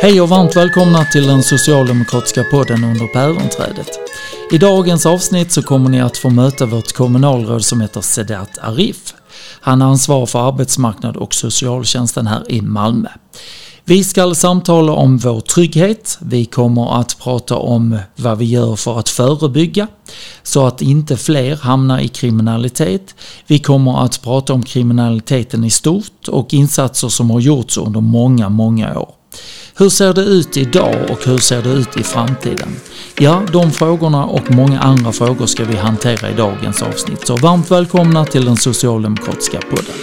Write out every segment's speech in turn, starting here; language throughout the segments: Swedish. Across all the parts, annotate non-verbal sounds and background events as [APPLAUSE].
Hej och varmt välkomna till den socialdemokratiska podden under päronträdet. I dagens avsnitt så kommer ni att få möta vårt kommunalråd som heter Sedat Arif. Han ansvarar för arbetsmarknad och socialtjänsten här i Malmö. Vi ska samtala om vår trygghet. Vi kommer att prata om vad vi gör för att förebygga så att inte fler hamnar i kriminalitet. Vi kommer att prata om kriminaliteten i stort och insatser som har gjorts under många, många år. Hur ser det ut idag och hur ser det ut i framtiden? Ja, de frågorna och många andra frågor ska vi hantera i dagens avsnitt. Så varmt välkomna till den socialdemokratiska podden.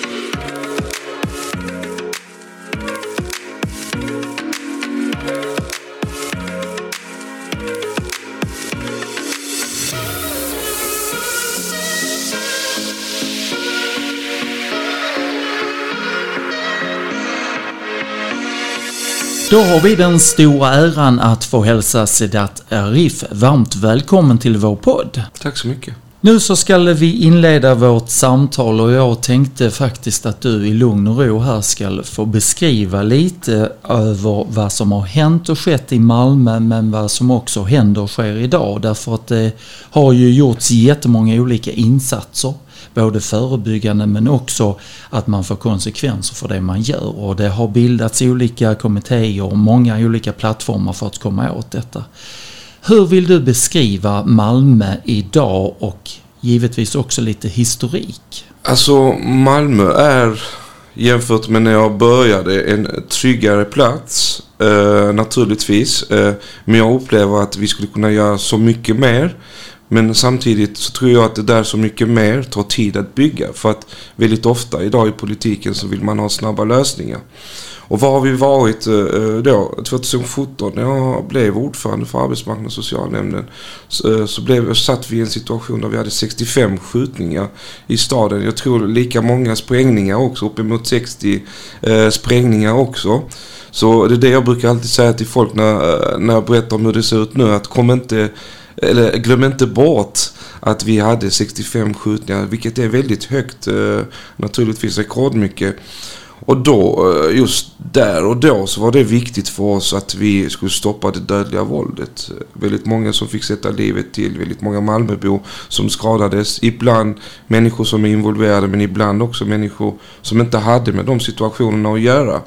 Då har vi den stora äran att få hälsa Sedat Arif varmt välkommen till vår podd. Tack så mycket. Nu så ska vi inleda vårt samtal och jag tänkte faktiskt att du i lugn och ro här ska få beskriva lite över vad som har hänt och skett i Malmö men vad som också händer och sker idag därför att det har ju gjorts jättemånga olika insatser både förebyggande men också att man får konsekvenser för det man gör. Och det har bildats olika kommittéer och många olika plattformar för att komma åt detta. Hur vill du beskriva Malmö idag och givetvis också lite historik? Alltså Malmö är jämfört med när jag började en tryggare plats eh, naturligtvis. Eh, men jag upplever att vi skulle kunna göra så mycket mer. Men samtidigt så tror jag att det där så mycket mer tar tid att bygga. För att väldigt ofta idag i politiken så vill man ha snabba lösningar. Och var har vi varit eh, eh, då? 2017 när jag blev ordförande för arbetsmarknads och socialnämnden så, eh, så blev, satt vi i en situation där vi hade 65 skjutningar i staden. Jag tror lika många sprängningar också, uppemot 60 eh, sprängningar också. Så det är det jag brukar alltid säga till folk när, när jag berättar om hur det ser ut nu. Att kom inte eller glöm inte bort att vi hade 65 skjutningar, vilket är väldigt högt, eh, naturligtvis rekordmycket. Och då, eh, just där och då så var det viktigt för oss att vi skulle stoppa det dödliga våldet. Väldigt många som fick sätta livet till, väldigt många Malmöbor som skadades. Ibland människor som är involverade men ibland också människor som inte hade med de situationerna att göra.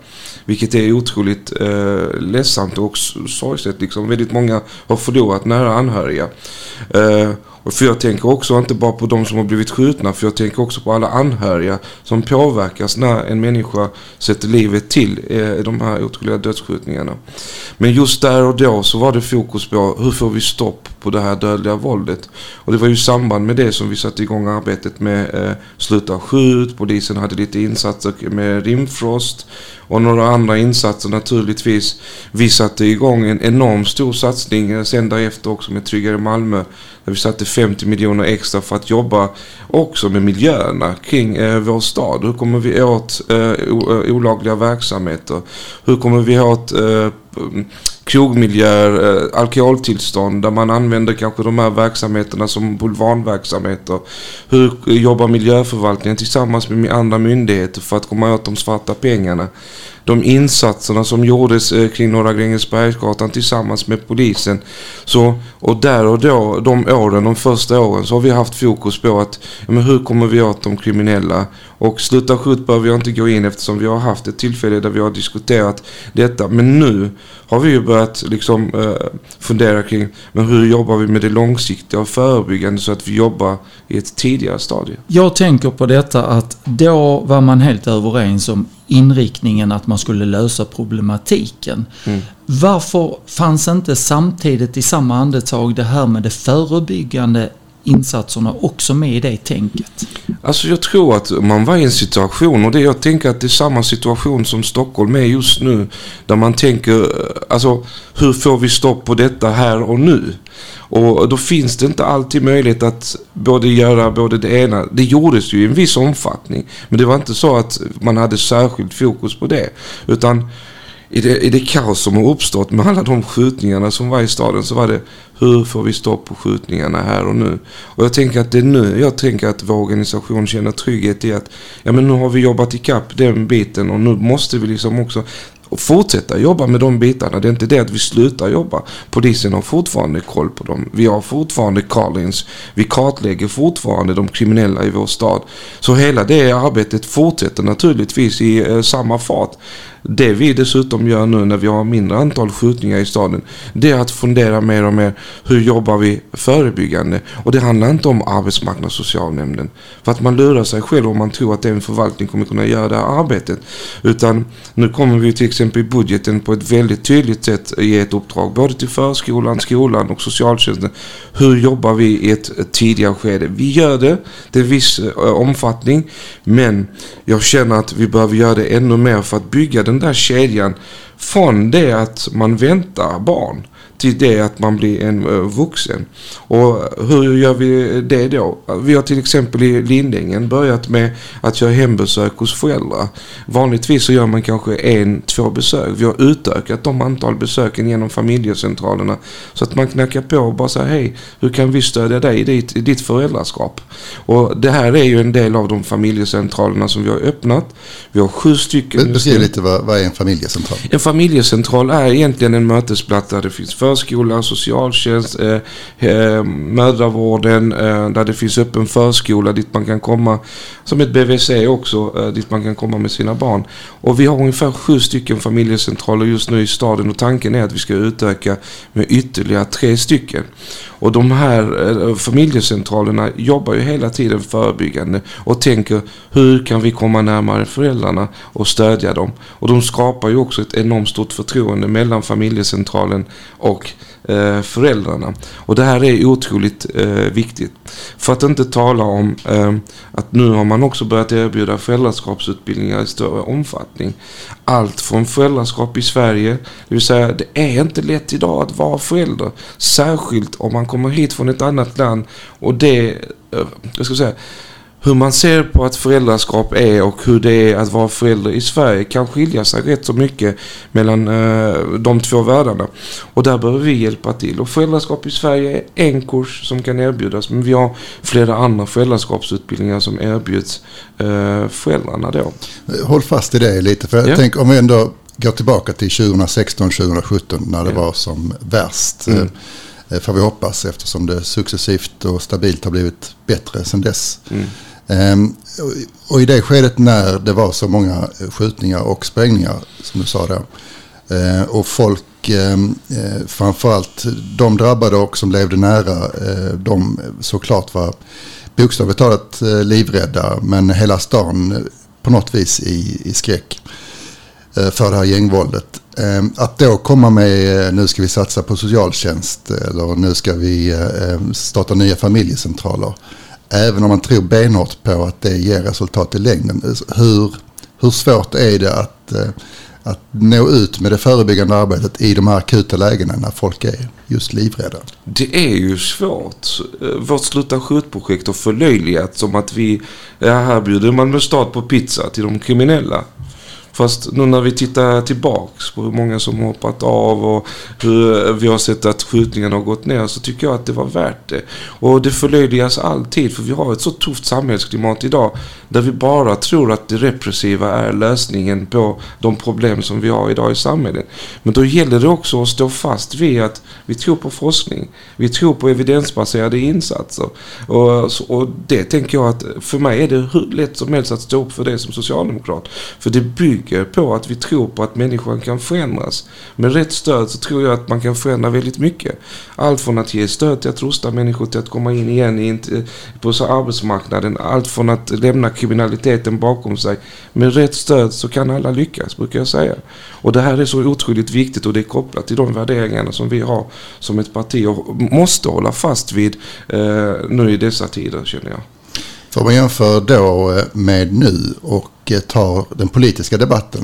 Vilket är otroligt eh, ledsamt och sorgset. Liksom. Väldigt många har förlorat nära anhöriga. Eh, för jag tänker också inte bara på de som har blivit skjutna, för jag tänker också på alla anhöriga som påverkas när en människa sätter livet till eh, i de här otroliga dödsskjutningarna. Men just där och då så var det fokus på hur får vi stopp på det här dödliga våldet. Och det var ju i samband med det som vi satte igång arbetet med eh, Sluta skjut, polisen hade lite insatser med rimfrost och några andra insatser naturligtvis. Vi satte igång en enorm stor satsning eh, sen därefter också med Tryggare Malmö där vi satte 50 miljoner extra för att jobba också med miljöerna kring eh, vår stad. Hur kommer vi åt eh, eh olagliga verksamheter? Hur kommer vi åt eh, krogmiljöer, eh, alkoholtillstånd där man använder kanske de här verksamheterna som bulvanverksamheter. Hur jobbar miljöförvaltningen tillsammans med andra myndigheter för att komma åt de svarta pengarna? De insatserna som gjordes eh, kring Norra Grängesbergsgatan tillsammans med polisen. Så, och där och då, de åren, de första åren, så har vi haft fokus på att ja, men hur kommer vi åt de kriminella? Och sluta skjut behöver jag inte gå in eftersom vi har haft ett tillfälle där vi har diskuterat detta. Men nu har vi ju börjat liksom eh, fundera kring men hur jobbar vi med det långsiktiga och förebyggande så att vi jobbar i ett tidigare stadie. Jag tänker på detta att då var man helt överens om inriktningen att man skulle lösa problematiken. Mm. Varför fanns inte samtidigt i samma andetag det här med det förebyggande insatserna också med i det tänket? Alltså jag tror att man var i en situation och det jag tänker att det är samma situation som Stockholm är just nu. Där man tänker, eh, alltså hur får vi stopp på detta här och nu? Och då finns det inte alltid möjlighet att både göra både det ena. Det gjordes ju i en viss omfattning. Men det var inte så att man hade särskilt fokus på det. Utan i det, i det kaos som har uppstått med alla de skjutningarna som var i staden så var det hur får vi stopp på skjutningarna här och nu? Och jag tänker att det är nu jag tänker att vår organisation känner trygghet i att ja men nu har vi jobbat ikapp den biten och nu måste vi liksom också och fortsätta jobba med de bitarna. Det är inte det att vi slutar jobba. Polisen har fortfarande koll på dem. Vi har fortfarande Carlins. Vi kartlägger fortfarande de kriminella i vår stad. Så hela det arbetet fortsätter naturligtvis i eh, samma fart. Det vi dessutom gör nu när vi har mindre antal skjutningar i staden, det är att fundera mer och mer hur jobbar vi förebyggande? Och det handlar inte om arbetsmarknads och socialnämnden. För att man lurar sig själv om man tror att en förvaltning kommer kunna göra det här arbetet. Utan nu kommer vi till exempel i budgeten på ett väldigt tydligt sätt ge ett uppdrag både till förskolan, skolan och socialtjänsten. Hur jobbar vi i ett tidigare skede? Vi gör det till viss eh, omfattning men jag känner att vi behöver göra det ännu mer för att bygga den den där kedjan från det att man väntar barn till det att man blir en uh, vuxen. Och hur gör vi det då? Vi har till exempel i Lindängen börjat med att göra hembesök hos föräldrar. Vanligtvis så gör man kanske en, två besök. Vi har utökat de antal besöken genom familjecentralerna. Så att man knackar på och bara säger hej, hur kan vi stödja dig i ditt, ditt föräldraskap? Och det här är ju en del av de familjecentralerna som vi har öppnat. Vi har sju stycken. Beskriv lite vad, vad är en familjecentral? En familjecentral är egentligen en mötesplats där det finns förskola, socialtjänst, eh, eh, mödravården, eh, där det finns öppen förskola dit man kan komma, som ett BVC också, eh, dit man kan komma med sina barn. Och vi har ungefär sju stycken familjecentraler just nu i staden och tanken är att vi ska utöka med ytterligare tre stycken. Och de här eh, familjecentralerna jobbar ju hela tiden förebyggande och tänker hur kan vi komma närmare föräldrarna och stödja dem. Och de skapar ju också ett enormt stort förtroende mellan familjecentralen och eh, föräldrarna. Och det här är otroligt eh, viktigt. För att inte tala om eh, att nu har man också börjat erbjuda föräldraskapsutbildningar i större omfattning. Allt från föräldraskap i Sverige, det vill säga det är inte lätt idag att vara förälder. Särskilt om man kommer hit från ett annat land och det, eh, jag ska säga, hur man ser på att föräldraskap är och hur det är att vara förälder i Sverige kan skilja sig rätt så mycket mellan eh, de två världarna. Och där behöver vi hjälpa till. Och föräldraskap i Sverige är en kurs som kan erbjudas men vi har flera andra föräldraskapsutbildningar som erbjuds eh, föräldrarna då. Håll fast i det lite för jag ja. tänker om vi ändå går tillbaka till 2016-2017 när det ja. var som värst. Mm. Eh, får vi hoppas eftersom det successivt och stabilt har blivit bättre sedan dess. Mm. Ehm, och i det skedet när det var så många skjutningar och sprängningar som du sa där. Eh, och folk, ehm, eh, framförallt de drabbade och som levde nära, eh, de såklart var bokstavligt talat livrädda. Men hela stan på något vis i, i skräck för det här gängvåldet. Ehm, att då komma med nu ska vi satsa på socialtjänst eller nu ska vi starta nya familjecentraler. Även om man tror benhårt på att det ger resultat i längden. Hur, hur svårt är det att, eh, att nå ut med det förebyggande arbetet i de här akuta lägena när folk är just livrädda? Det är ju svårt. Eh, vårt Sluta skjutprojekt har förlöjligats som att vi, ja, här bjuder man stad på pizza till de kriminella. Fast nu när vi tittar tillbaks på hur många som hoppat av och hur vi har sett att skjutningarna har gått ner så tycker jag att det var värt det. Och det förlöjligas alltid för vi har ett så tufft samhällsklimat idag där vi bara tror att det repressiva är lösningen på de problem som vi har idag i samhället. Men då gäller det också att stå fast vid att vi tror på forskning. Vi tror på evidensbaserade insatser. Och, och det tänker jag att för mig är det hur lätt som helst att stå upp för det som socialdemokrat. För det bygger på att vi tror på att människan kan förändras. Med rätt stöd så tror jag att man kan förändra väldigt mycket. Allt från att ge stöd till att rusta människor till att komma in igen på arbetsmarknaden. Allt från att lämna kriminaliteten bakom sig. Med rätt stöd så kan alla lyckas, brukar jag säga. Och det här är så otroligt viktigt och det är kopplat till de värderingarna som vi har som ett parti och måste hålla fast vid eh, nu i dessa tider, känner jag. För man jämför då eh, med nu och tar den politiska debatten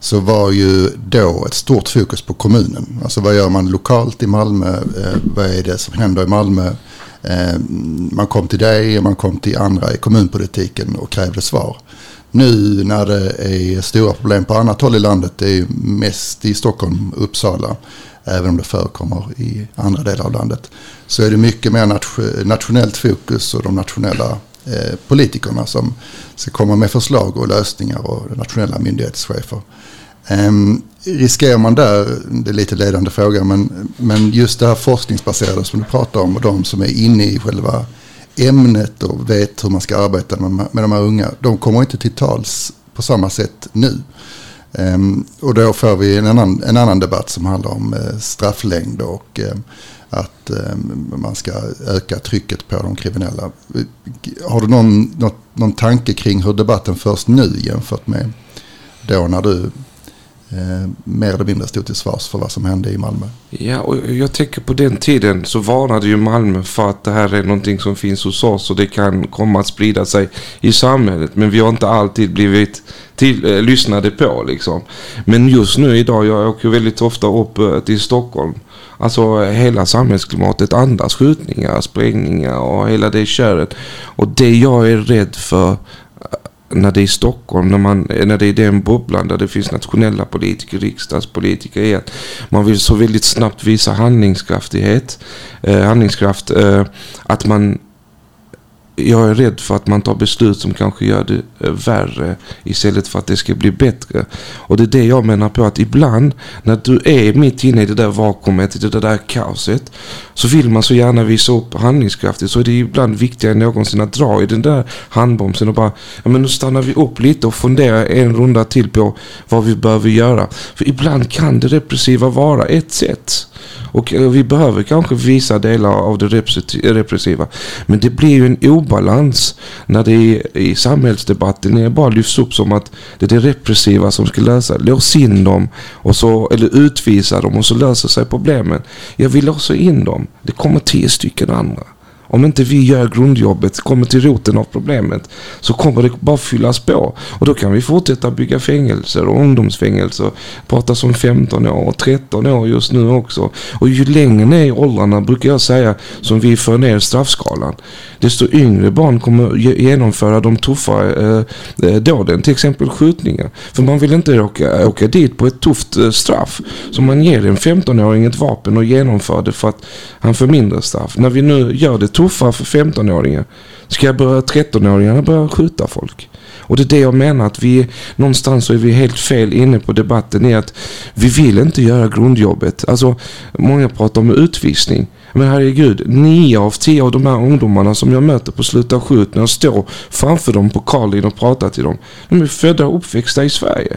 så var ju då ett stort fokus på kommunen. Alltså vad gör man lokalt i Malmö? Eh, vad är det som händer i Malmö? Eh, man kom till dig och man kom till andra i kommunpolitiken och krävde svar. Nu när det är stora problem på annat håll i landet, det är mest i Stockholm, och Uppsala, även om det förekommer i andra delar av landet, så är det mycket mer nationellt fokus och de nationella Eh, politikerna som ska komma med förslag och lösningar och nationella myndighetschefer. Um, riskerar man där, det är lite ledande fråga, men, men just det här forskningsbaserade som du pratar om och de som är inne i själva ämnet och vet hur man ska arbeta med, med de här unga, de kommer inte till tals på samma sätt nu. Um, och då får vi en annan, en annan debatt som handlar om uh, strafflängd och uh, att eh, man ska öka trycket på de kriminella. Har du någon, något, någon tanke kring hur debatten förs nu jämfört med då när du eh, mer eller mindre stod till svars för vad som hände i Malmö. Ja, och jag tänker på den tiden så varnade ju Malmö för att det här är någonting som finns hos oss och det kan komma att sprida sig i samhället. Men vi har inte alltid blivit till, eh, lyssnade på liksom. Men just nu idag, jag åker väldigt ofta upp eh, till Stockholm. Alltså hela samhällsklimatet andas skjutningar, sprängningar och hela det köret. Och det jag är rädd för eh, när det är i Stockholm, när, man, eh, när det är den bubblan där det finns nationella politiker, riksdagspolitiker, är att man vill så väldigt snabbt visa handlingskraftighet, eh, handlingskraft, eh, att man jag är rädd för att man tar beslut som kanske gör det eh, värre istället för att det ska bli bättre. Och det är det jag menar på att ibland när du är mitt inne i det där vakuumet, i det där kaoset så vill man så gärna visa upp handlingskraftigt så är det ibland viktigare än någonsin att dra i den där handbromsen och bara ja men nu stannar vi upp lite och funderar en runda till på vad vi behöver göra. För ibland kan det repressiva vara ett sätt. Och eh, vi behöver kanske visa delar av det repressiva. Men det blir ju en obalans när det är, i samhällsdebatten när bara lyfts upp som att det är det repressiva som ska lösa. Lås in dem och så, eller utvisa dem och så löser sig problemen. Jag vill låsa in dem. Det kommer tio stycken andra. Om inte vi gör grundjobbet, kommer till roten av problemet, så kommer det bara fyllas på. Och då kan vi fortsätta bygga fängelser och ungdomsfängelser. Prata som 15 år och 13 år just nu också. Och ju längre ner i åldrarna brukar jag säga som vi för ner straffskalan. Desto yngre barn kommer genomföra de tuffa eh, eh, dåden. Till exempel skjutningar. För man vill inte åka, åka dit på ett tufft eh, straff. Så man ger en 15-åring ett vapen och genomför det för att han får mindre straff. När vi nu gör det tuffare för 15-åringar. Ska jag börja 13-åringarna börja skjuta folk? Och det är det jag menar att vi någonstans så är vi helt fel inne på debatten i att vi vill inte göra grundjobbet. Alltså många pratar om utvisning. Men herregud, nio av tio av de här ungdomarna som jag möter på Sluta skjut när jag står framför dem på Karlin och pratar till dem. De är födda och uppväxta i Sverige.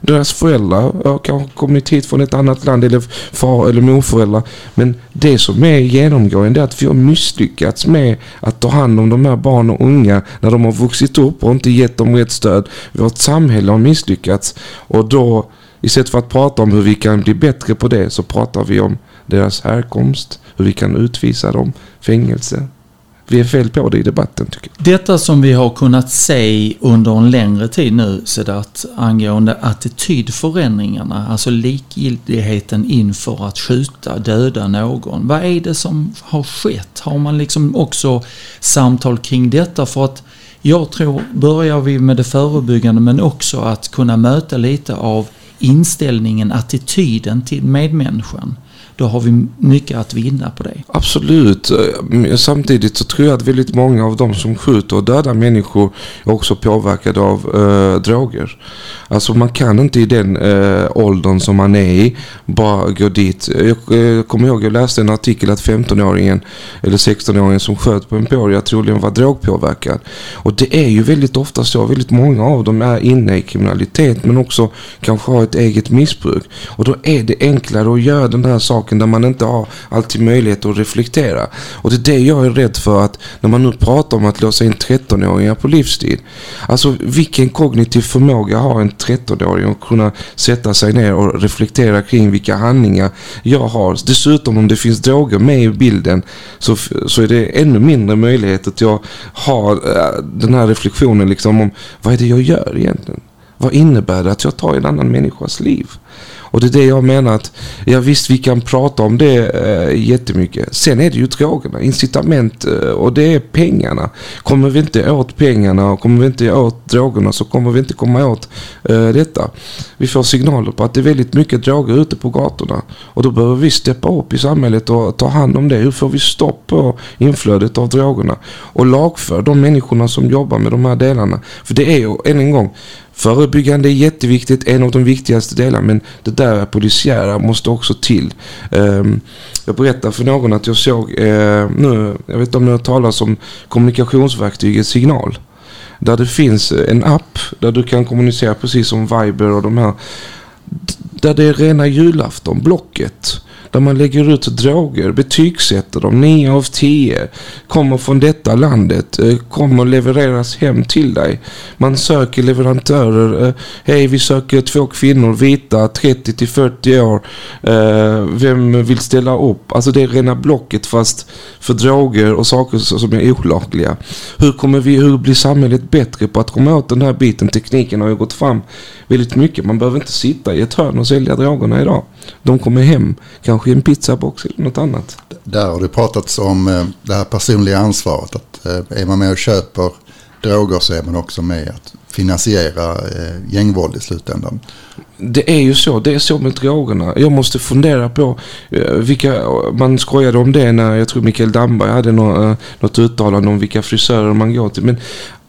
Deras föräldrar har kanske kommit hit från ett annat land eller far eller morföräldrar. Men det som är genomgående är att vi har misslyckats med att ta hand om de här barn och unga när de har vuxit upp och inte gett dem rätt stöd. Vårt samhälle har misslyckats och då istället för att prata om hur vi kan bli bättre på det så pratar vi om deras härkomst, hur vi kan utvisa dem, fängelse, vi är fel på det i debatten tycker jag. Detta som vi har kunnat se under en längre tid nu Sedat angående attitydförändringarna, alltså likgiltigheten inför att skjuta, döda någon. Vad är det som har skett? Har man liksom också samtal kring detta? För att jag tror, börjar vi med det förebyggande men också att kunna möta lite av inställningen, attityden till medmänniskan då har vi mycket att vinna på det. Absolut. Eh, samtidigt så tror jag att väldigt många av de som skjuter och dödar människor är också påverkade av äh, droger. Alltså man kan inte i den äh, åldern som man är i bara gå dit. Jag, jag kommer ihåg jag läste en artikel att 15-åringen eller 16-åringen som sköt på Emporia troligen var drogpåverkad. Och det är ju väldigt ofta så. Väldigt många av dem är inne i kriminalitet men också kanske har ett eget missbruk. Och då är det enklare att göra den här saken saken där man inte har alltid möjlighet att reflektera. Och det är det jag är rädd för att när man nu pratar om att låsa in 13-åringar på livstid. Alltså vilken kognitiv förmåga har en 13-åring att kunna sätta sig ner och reflektera kring vilka handlingar jag har. Dessutom om det finns droger med i bilden så, så är det ännu mindre möjlighet att jag har eh, den här reflektionen liksom om vad är det jag gör egentligen? Vad innebär det att jag tar en annan människas liv? Och det är det jag menar att, ja visst vi kan prata om det eh, jättemycket. Sen är det ju drogerna, incitament eh, och det är pengarna. Kommer vi inte åt pengarna och kommer vi inte åt drogerna så kommer vi inte komma åt eh, detta. Vi får signaler på att det är väldigt mycket droger ute på gatorna. Och då behöver vi steppa upp i samhället och ta hand om det. Hur får vi stopp på inflödet av drogerna? Och lagför de människorna som jobbar med de här delarna. För det är ju, än en gång, Förebyggande är jätteviktigt, en av de viktigaste delarna. Men det där polisiära måste också till. Ehm, jag berättade för någon att jag såg, eh, nu, jag vet inte om ni har talat om kommunikationsverktyget Signal. Där det finns eh, en app där du kan kommunicera precis som Viber och de här. Där det är rena julafton, Blocket. Där man lägger ut droger, betygsätter dem 9 av 10. Kommer från detta landet, eh, kommer levereras hem till dig. Man söker leverantörer. Eh, hej, vi söker två kvinnor, vita, 30 till 40 år. Eh, vem vill ställa upp? Alltså det är rena blocket fast för droger och saker som är olagliga. Hur kommer vi, hur blir samhället bättre på att komma åt den här biten? Tekniken har ju gått fram väldigt mycket. Man behöver inte sitta i ett hörn och sälja drogerna idag. De kommer hem, kanske i en pizzabox eller något annat. Där har det pratats om eh, det här personliga ansvaret. Att eh, är man med och köper droger så är man också med att finansiera eh, gängvåld i slutändan. Det är ju så, det är så med drogerna. Jag måste fundera på vilka, man skojade om det när jag tror Mikael Damberg hade något, något uttalande om vilka frisörer man går till. Men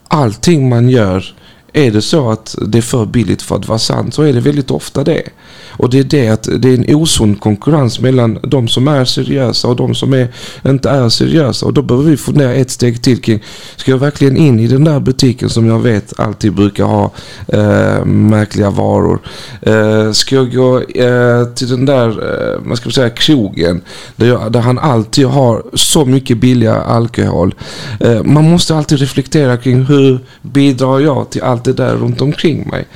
allting man gör är det så att det är för billigt för att vara sant så är det väldigt ofta det. Och det är det att det är en osund konkurrens mellan de som är seriösa och de som är, inte är seriösa. Och då behöver vi fundera ett steg till kring, ska jag verkligen in i den där butiken som jag vet alltid brukar ha eh, märkliga varor? Eh, ska jag gå eh, till den där, eh, vad ska man säga, krogen där, jag, där han alltid har så mycket billiga alkohol? Eh, man måste alltid reflektera kring hur bidrar jag till allt det där runt omkring mig?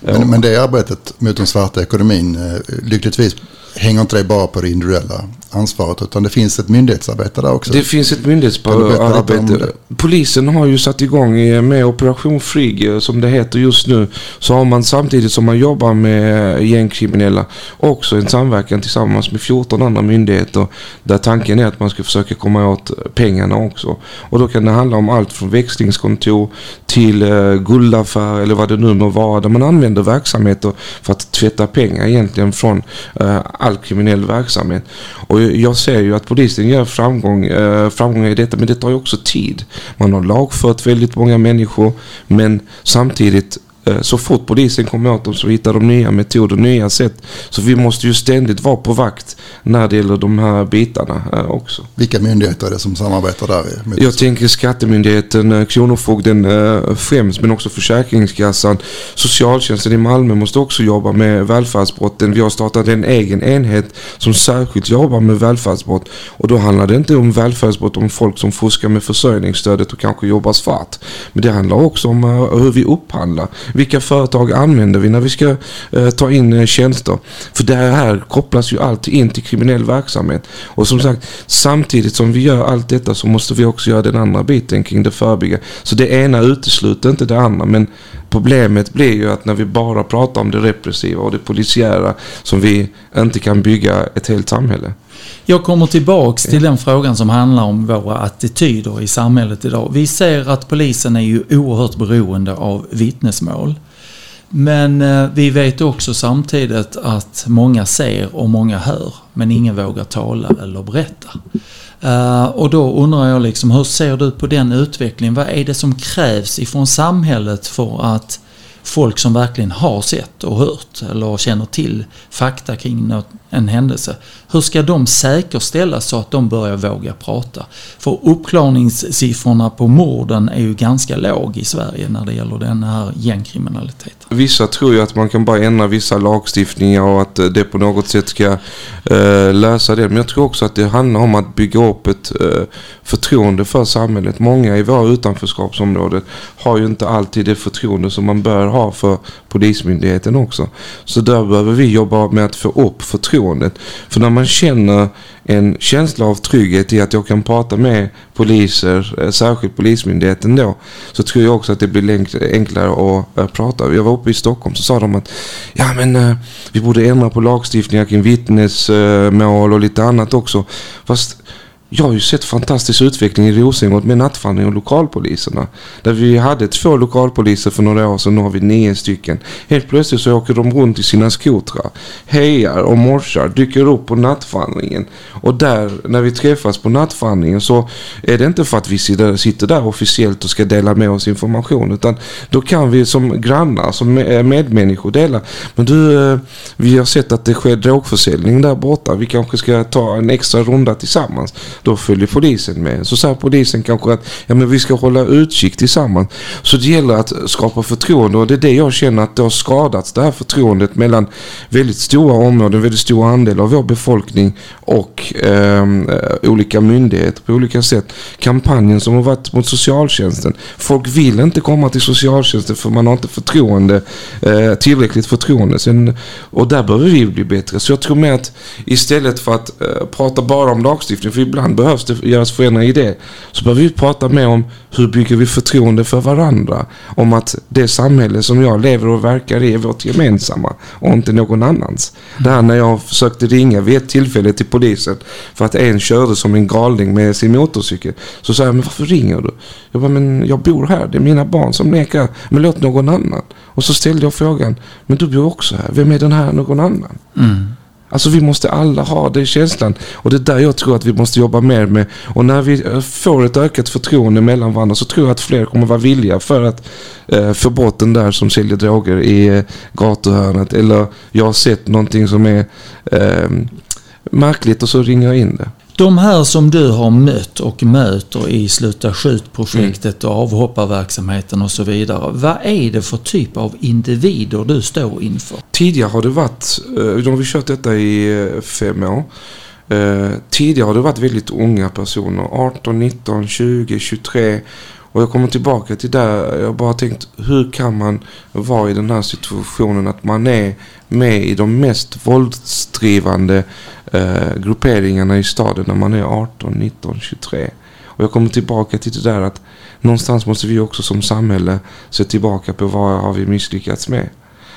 Men, men det arbetet mot den svarta ekonomin, eh, lyckligtvis hänger inte det bara på det individuella ansvaret utan det finns ett myndighetsarbete där också. Det finns ett myndighetsarbete. Polisen har ju satt igång med Operation Frig eh, som det heter just nu. Så har man samtidigt som man jobbar med gängkriminella också en samverkan tillsammans med 14 andra myndigheter där tanken är att man ska försöka komma åt pengarna också. Och då kan det handla om allt från växlingskontor till guldaffär eller vad det nu må vara där man använder verksamheter för att tvätta pengar egentligen från all kriminell verksamhet. Och jag ser ju att polisen gör framgång, eh, framgångar i detta men det tar ju också tid. Man har lagfört väldigt många människor men samtidigt så fort polisen kommer åt dem så hittar de nya metoder, nya sätt. Så vi måste ju ständigt vara på vakt när det gäller de här bitarna eh, också. Vilka myndigheter är det som samarbetar där? Jag tänker Skattemyndigheten, eh, Kronofogden främst, men också Försäkringskassan. Socialtjänsten i Malmö måste också jobba med välfärdsbrotten. Vi har startat en egen enhet som särskilt jobbar med välfärdsbrott. Och då handlar det inte om välfärdsbrott om folk som fuskar med försörjningsstödet och kanske jobbar svart. Men det handlar också om hur vi upphandlar vilka företag använder vi när vi ska eh, ta in eh, tjänster? För det här kopplas ju alltid in till kriminell verksamhet. Och som sagt, samtidigt som vi gör allt detta så måste vi också göra den andra biten kring det förebyggande. Så det ena utesluter inte det andra. Men problemet blir ju att när vi bara pratar om det repressiva och det polisiära som vi inte kan bygga ett helt samhälle. Jag kommer tillbaks till den frågan som handlar om våra attityder i samhället idag. Vi ser att polisen är ju oerhört beroende av vittnesmål. Men eh, vi vet också samtidigt att många ser och många hör men ingen vågar tala eller berätta. Eh, och då undrar jag liksom, hur ser du på den utvecklingen? Vad är det som krävs ifrån samhället för att folk som verkligen har sett och hört eller känner till fakta kring något, en händelse. Hur ska de säkerställas så att de börjar våga prata? För uppklarningssiffrorna på morden är ju ganska låg i Sverige när det gäller den här gängkriminaliteten. Vissa tror ju att man kan bara ändra vissa lagstiftningar och att eh, det på något sätt ska eh, lösa det. Men jag tror också att det handlar om att bygga upp ett eh, förtroende för samhället. Många i våra utanförskapsområden har ju inte alltid det förtroende som man bör ha för Polismyndigheten också. Så där behöver vi jobba med att få upp förtroendet. För när man känner en känsla av trygghet i att jag kan prata med poliser, eh, särskilt Polismyndigheten då, så tror jag också att det blir enklare att eh, prata. Jag var uppe i Stockholm så sa de att ja men eh, vi borde ändra på lagstiftningar kring vittnesmål och lite annat också. Fast jag har ju sett fantastisk utveckling i Rosengård med nattvandring och lokalpoliserna. Där vi hade två lokalpoliser för några år sedan, nu har vi nio stycken. Helt plötsligt så åker de runt i sina skotrar, hejar och morsar, dyker upp på nattvandringen. Och där, när vi träffas på nattvandringen så är det inte för att vi sitter, sitter där officiellt och ska dela med oss information. Utan då kan vi som grannar, som medmänniskor dela. Men du, eh, vi har sett att det sker drogförsäljning där borta. Vi kanske ska ta en extra runda tillsammans. Då följer polisen med. Så säger polisen kanske att ja, men vi ska hålla utkik tillsammans. Så det gäller att skapa förtroende och det är det jag känner att det har skadats. Det här förtroendet mellan väldigt stora områden, väldigt stor andel av vår befolkning och ehm, eh, olika myndigheter på olika sätt. Kampanjen som har varit mot socialtjänsten. Folk vill inte komma till socialtjänsten för man har inte förtroende, eh, tillräckligt förtroende. Sen, och där behöver vi bli bättre. Så jag tror med att istället för att eh, prata bara om lagstiftning, för ibland behövs det göras förändringar i det. Så behöver vi prata mer om hur bygger vi förtroende för varandra. Om att det samhälle som jag lever och verkar i är vårt gemensamma och inte någon annans. Det här när jag försökte ringa vid ett tillfälle till polisen för att en körde som en galning med sin motorcykel. Så sa jag, men varför ringer du? Jag bara, men jag bor här. Det är mina barn som leker. Men låt någon annan. Och så ställde jag frågan, men du bor också här. Vem är den här någon annan? Mm. Alltså vi måste alla ha den känslan. Och det är där jag tror att vi måste jobba mer med. Och när vi eh, får ett ökat förtroende mellan varandra så tror jag att fler kommer vara villiga för att eh, få bort den där som säljer droger i eh, gatuhörnet. Eller jag har sett någonting som är eh, märkligt och så ringer jag in det. De här som du har mött och möter i Sluta skjut-projektet och avhopparverksamheten och så vidare. Vad är det för typ av individer du står inför? Tidigare har det varit, de nu har vi kört detta i eh, fem år. Eh, tidigare har det varit väldigt unga personer, 18, 19, 20, 23 och jag kommer tillbaka till där. Jag har bara tänkt hur kan man vara i den här situationen att man är med i de mest våldsdrivande eh, grupperingarna i staden när man är 18, 19, 23. Och jag kommer tillbaka till det där att någonstans måste vi också som samhälle se tillbaka på vad har vi misslyckats med.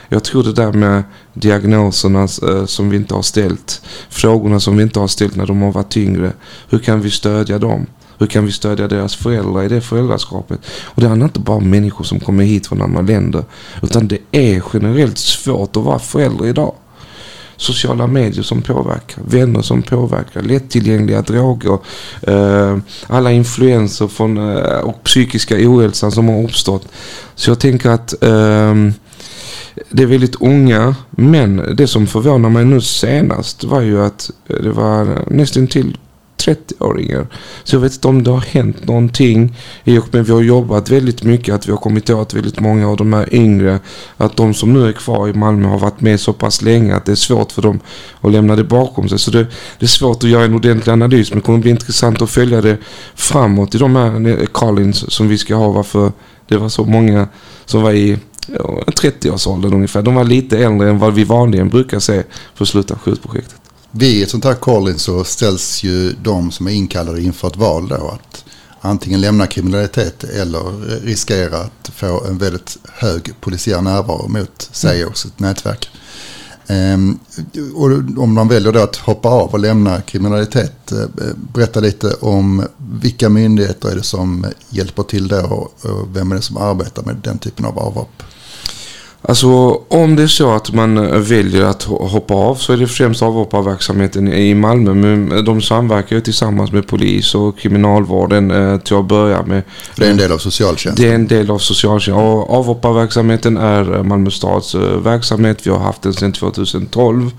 Jag tror det där med diagnoserna eh, som vi inte har ställt, frågorna som vi inte har ställt när de har varit tyngre, Hur kan vi stödja dem? Hur kan vi stödja deras föräldrar i det föräldraskapet? Och det handlar inte bara om människor som kommer hit från andra länder. Utan det är generellt svårt att vara förälder idag. Sociala medier som påverkar, vänner som påverkar, lättillgängliga droger, eh, alla influenser från, eh, och psykiska ohälsan som har uppstått. Så jag tänker att eh, det är väldigt unga, men det som förvånar mig nu senast var ju att det var nästan till 30-åringar. Så jag vet inte om det har hänt någonting i och med vi har jobbat väldigt mycket, att vi har kommit åt väldigt många av de här yngre. Att de som nu är kvar i Malmö har varit med så pass länge att det är svårt för dem att lämna det bakom sig. Så det, det är svårt att göra en ordentlig analys men det kommer bli intressant att följa det framåt i de här eh, Collins som vi ska ha. Varför det var så många som var i 30-årsåldern ungefär. De var lite äldre än vad vi vanligen brukar se för att sluta skjutprojektet vid ett sånt här call-in så ställs ju de som är inkallade inför ett val då att antingen lämna kriminalitet eller riskera att få en väldigt hög polisiär närvaro mot sig mm. och sitt nätverk. Um, och om man väljer då att hoppa av och lämna kriminalitet, uh, berätta lite om vilka myndigheter är det som hjälper till då och vem är det som arbetar med den typen av avhopp? Alltså om det är så att man eh, väljer att hoppa av så är det främst avhopparverksamheten i Malmö. Men de samverkar ju tillsammans med polis och kriminalvården eh, till att börja med. Det är en del av socialtjänsten? Det är en del av socialtjänsten. Och avhopparverksamheten är eh, Malmö stads verksamhet. Vi har haft den sedan 2012.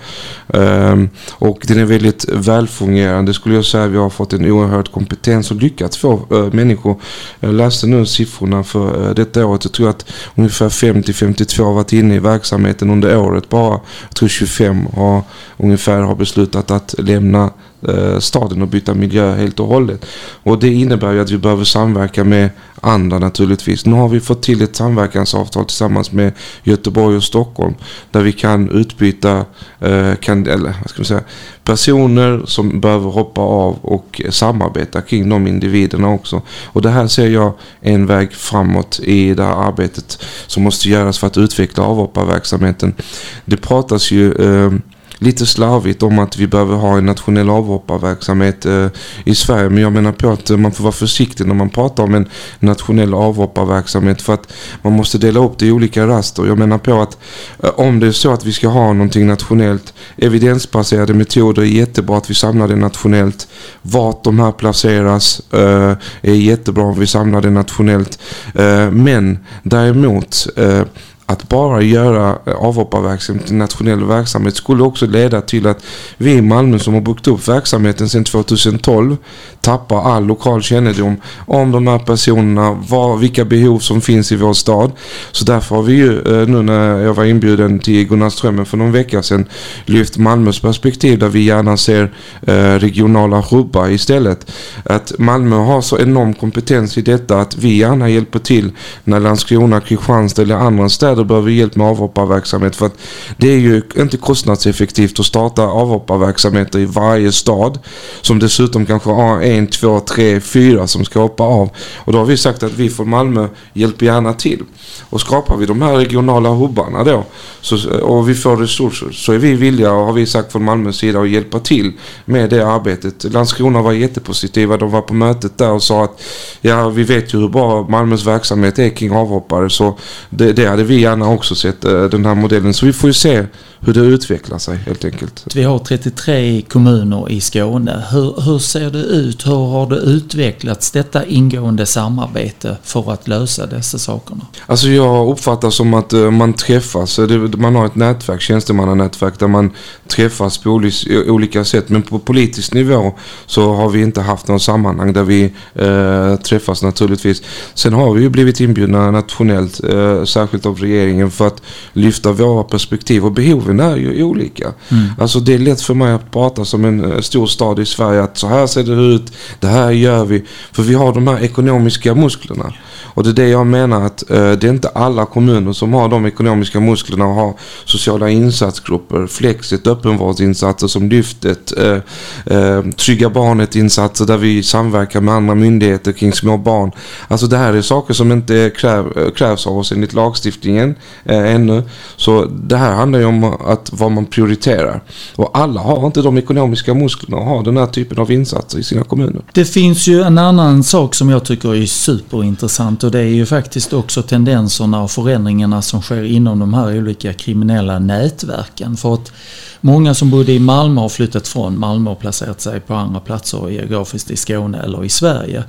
Ehm, och den är väldigt välfungerande skulle jag säga. Vi har fått en oerhörd kompetens och lyckats få människor. Jag läste nu siffrorna för detta året. Jag tror att ungefär 50-52 har varit inne i verksamheten under året bara. Jag tror 25 har ungefär har beslutat att lämna Eh, staden och byta miljö helt och hållet. Och det innebär ju att vi behöver samverka med andra naturligtvis. Nu har vi fått till ett samverkansavtal tillsammans med Göteborg och Stockholm där vi kan utbyta eh, kan, eller, vad ska man säga, personer som behöver hoppa av och samarbeta kring de individerna också. Och det här ser jag en väg framåt i det här arbetet som måste göras för att utveckla avhopparverksamheten. Det pratas ju eh, lite slarvigt om att vi behöver ha en nationell avhopparverksamhet eh, i Sverige. Men jag menar på att eh, man får vara försiktig när man pratar om en nationell avhopparverksamhet för att man måste dela upp det i olika raster. Jag menar på att eh, om det är så att vi ska ha någonting nationellt, evidensbaserade metoder är jättebra att vi samlar det nationellt. Vart de här placeras eh, är jättebra om vi samlar det nationellt. Eh, men däremot eh, att bara göra eh, avhopparverksamhet till nationell verksamhet skulle också leda till att vi i Malmö som har byggt upp verksamheten sedan 2012 tappar all lokal kännedom om de här personerna, var, vilka behov som finns i vår stad. Så därför har vi ju eh, nu när jag var inbjuden till Gunnarströmmen för någon vecka sedan lyft Malmös perspektiv där vi gärna ser eh, regionala hubbar istället. Att Malmö har så enorm kompetens i detta att vi gärna hjälper till när Landskrona, Kristianstad eller andra städer behöver hjälp med avhopparverksamhet för att det är ju inte kostnadseffektivt att starta avhopparverksamheter i varje stad som dessutom kanske har en en, två, tre, fyra som ska hoppa av. Och då har vi sagt att vi från Malmö hjälper gärna till. Och skapar vi de här regionala hubbarna då så, och vi får resurser så är vi villiga och har vi sagt från Malmös sida att hjälpa till med det arbetet. Landskrona var jättepositiva. De var på mötet där och sa att ja, vi vet ju hur bra Malmös verksamhet är kring avhoppare så det, det hade vi gärna också sett eh, den här modellen. Så vi får ju se hur det utvecklar sig helt enkelt. Vi har 33 kommuner i Skåne. Hur, hur ser det ut? Hur har det utvecklats detta ingående samarbete för att lösa dessa sakerna? Alltså jag uppfattar som att uh, man träffas. man har ett nätverk, tjänstemannanätverk där man träffas på olika sätt. Men på politisk nivå så har vi inte haft någon sammanhang där vi uh, träffas naturligtvis. Sen har vi ju blivit inbjudna nationellt, uh, särskilt av regeringen för att lyfta våra perspektiv och behoven behoven är ju olika. Mm. Alltså det är lätt för mig att prata som en eh, stor stad i Sverige att så här ser det ut, det här gör vi. För vi har de här ekonomiska musklerna. Och det är det jag menar att eh, det är inte alla kommuner som har de ekonomiska musklerna och har sociala insatsgrupper, Flexit, öppenvårdsinsatser som lyftet, eh, eh, trygga barnet-insatser där vi samverkar med andra myndigheter kring små barn. Alltså det här är saker som inte kräv, eh, krävs av oss enligt lagstiftningen eh, ännu. Så det här handlar ju om att vad man prioriterar. Och alla har inte de ekonomiska musklerna att ha den här typen av insatser i sina kommuner. Det finns ju en annan sak som jag tycker är superintressant och det är ju faktiskt också tendenserna och förändringarna som sker inom de här olika kriminella nätverken. För att Många som bodde i Malmö har flyttat från Malmö och placerat sig på andra platser geografiskt i Skåne eller i Sverige.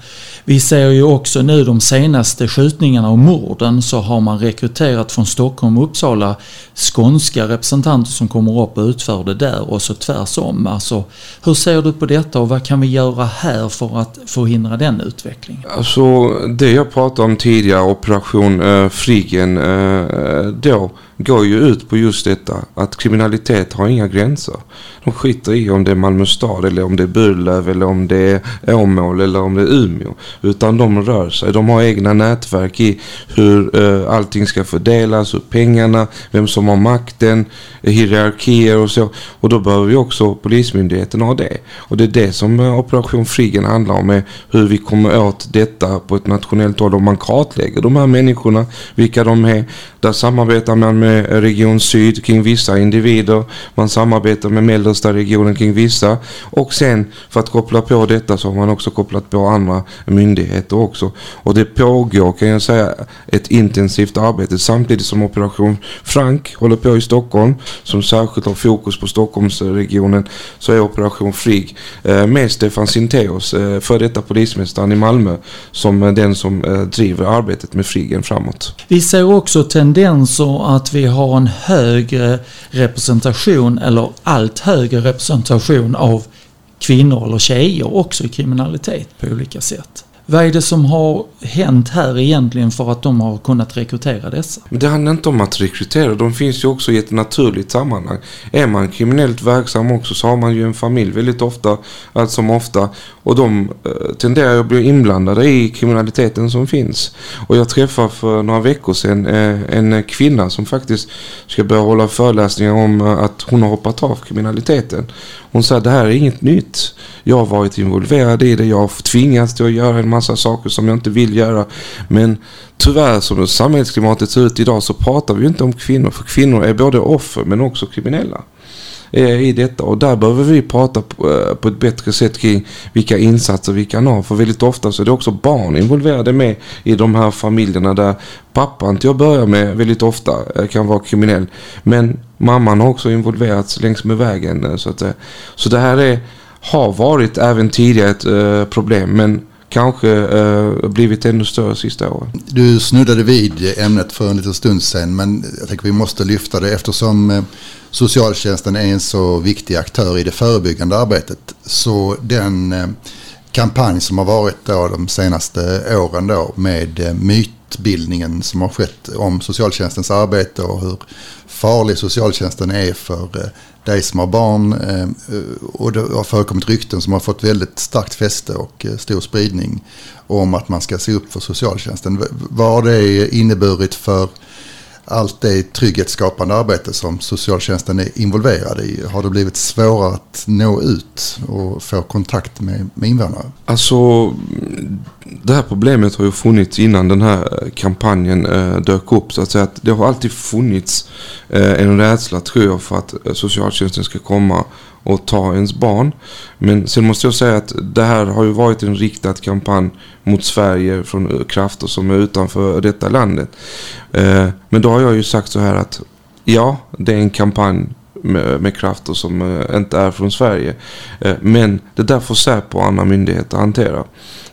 Vi ser ju också nu de senaste skjutningarna och morden så har man rekryterat från Stockholm och Uppsala skånska representanter som kommer upp och utför det där och så tvärsom. Alltså, hur ser du på detta och vad kan vi göra här för att förhindra den utvecklingen? Alltså det jag pratade om tidigare, Operation eh, Frigen, eh, då går ju ut på just detta. Att kriminalitet har inga gränser. De skiter i om det är Malmö stad eller om det är Burlöv eller om det är Åmål eller om det är Umeå. Utan de rör sig. De har egna nätverk i hur uh, allting ska fördelas, hur pengarna, vem som har makten, hierarkier och så. Och då behöver vi också Polismyndigheten ha det. Och det är det som uh, Operation Frigen handlar om. Är hur vi kommer åt detta på ett nationellt håll. Om man kartlägger de här människorna, vilka de är. Där samarbetar man med Region Syd kring vissa individer. Man samarbetar med mellersta regionen kring vissa. Och sen för att koppla på detta så har man också kopplat på andra myndigheter också. Och det pågår kan jag säga ett intensivt arbete samtidigt som Operation Frank håller på i Stockholm. Som särskilt har fokus på Stockholmsregionen. Så är Operation Frig eh, med Stefan Sinteos, före för detta polismästaren i Malmö. Som den som eh, driver arbetet med Frigen framåt. Vi ser också tendenser att vi har en högre representation eller allt högre representation av kvinnor eller tjejer också i kriminalitet på olika sätt. Vad är det som har hänt här egentligen för att de har kunnat rekrytera dessa? Men det handlar inte om att rekrytera. De finns ju också i ett naturligt sammanhang. Är man kriminellt verksam också så har man ju en familj väldigt ofta. Allt som ofta. Och de eh, tenderar att bli inblandade i kriminaliteten som finns. Och jag träffade för några veckor sedan eh, en kvinna som faktiskt ska börja hålla föreläsningar om eh, att hon har hoppat av kriminaliteten. Hon sa det här är inget nytt. Jag har varit involverad i det. Jag har tvingats till att göra en massa saker som jag inte vill göra. Men tyvärr som samhällsklimatet ser ut idag så pratar vi inte om kvinnor. För kvinnor är både offer men också kriminella i detta. Och där behöver vi prata på, på ett bättre sätt kring vilka insatser vi kan ha. För väldigt ofta så är det också barn involverade med i de här familjerna där pappan till att börja med väldigt ofta eh, kan vara kriminell. Men mamman har också involverats längs med vägen. Eh, så, att, så det här är, har varit även tidigare ett problem. Men kanske eh, blivit ännu större sista åren. Du snuddade vid ämnet för en liten stund sedan men jag tänker vi måste lyfta det eftersom eh, socialtjänsten är en så viktig aktör i det förebyggande arbetet. Så den eh, kampanj som har varit då de senaste åren då med eh, mytbildningen som har skett om socialtjänstens arbete och hur farlig socialtjänsten är för eh, dig som har barn eh, och det har förekommit rykten som har fått väldigt starkt fäste och eh, stor spridning om att man ska se upp för socialtjänsten. Vad har det inneburit för allt det trygghetsskapande arbete som socialtjänsten är involverad i? Har det blivit svårare att nå ut och få kontakt med, med invånare? Alltså, det här problemet har ju funnits innan den här kampanjen eh, dök upp. Så att säga att det har alltid funnits eh, en rädsla tror jag för att eh, socialtjänsten ska komma och ta ens barn. Men sen måste jag säga att det här har ju varit en riktad kampanj mot Sverige från krafter som är utanför detta landet. Eh, men då har jag ju sagt så här att ja, det är en kampanj med, med krafter som eh, inte är från Sverige. Eh, men det där får Säpo och andra myndigheter hantera.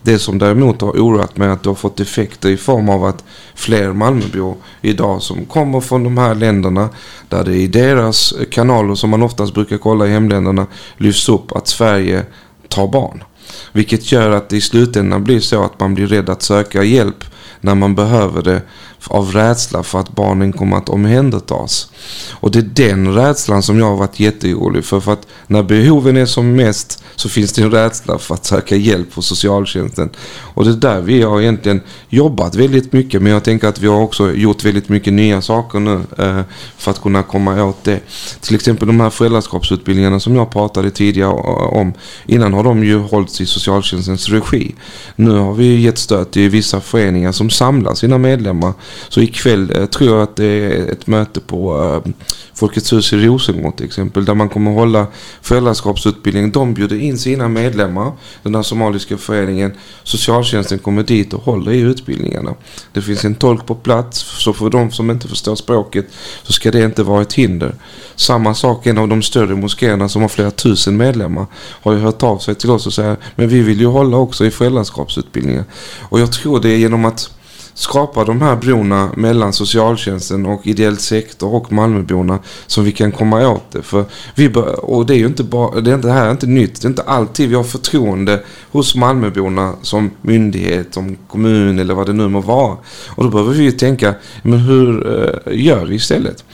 Det som däremot har oroat mig är att det har fått effekter i form av att fler Malmöbor idag som kommer från de här länderna där det i deras kanaler som man oftast brukar kolla i hemländerna lyfts upp att Sverige tar barn. Vilket gör att det i slutändan blir så att man blir rädd att söka hjälp när man behöver det av rädsla för att barnen kommer att omhändertas. Och det är den rädslan som jag har varit jätteorolig för. För att när behoven är som mest så finns det en rädsla för att söka hjälp hos socialtjänsten. Och det är där vi har egentligen jobbat väldigt mycket. Men jag tänker att vi har också gjort väldigt mycket nya saker nu eh, för att kunna komma åt det. Till exempel de här föräldraskapsutbildningarna som jag pratade tidigare om. Innan har de ju hållits i socialtjänstens regi. Nu har vi gett stöd till vissa föreningar som samlar sina medlemmar så ikväll eh, tror jag att det är ett möte på eh, Folkets hus i Rosengård till exempel. Där man kommer hålla föräldraskapsutbildning. De bjuder in sina medlemmar. Den här somaliska föreningen. Socialtjänsten kommer dit och håller i utbildningarna. Det finns en tolk på plats. Så för de som inte förstår språket så ska det inte vara ett hinder. Samma sak en av de större moskéerna som har flera tusen medlemmar. Har ju hört av sig till oss och säger men vi vill ju hålla också i föräldraskapsutbildningar. Och jag tror det är genom att skapa de här brona mellan socialtjänsten och ideell sektor och Malmöborna Så vi kan komma åt det. För vi bör, och det är ju inte bara, det, är inte, det här är inte nytt. Det är inte alltid vi har förtroende hos Malmöborna som myndighet, som kommun eller vad det nu må vara. Och då behöver vi ju tänka, men hur eh, gör vi istället?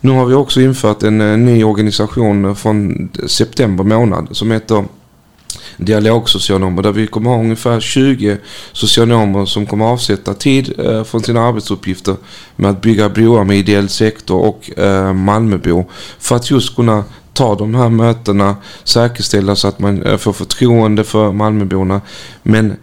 Nu har vi också infört en eh, ny organisation från september månad som heter dialogsocionomer där vi kommer ha ungefär 20 socionomer som kommer avsätta tid eh, från sina arbetsuppgifter med att bygga broar med ideell sektor och eh, Malmöbo för att just kunna ta de här mötena, säkerställa så att man eh, får förtroende för Malmöborna. Men eh,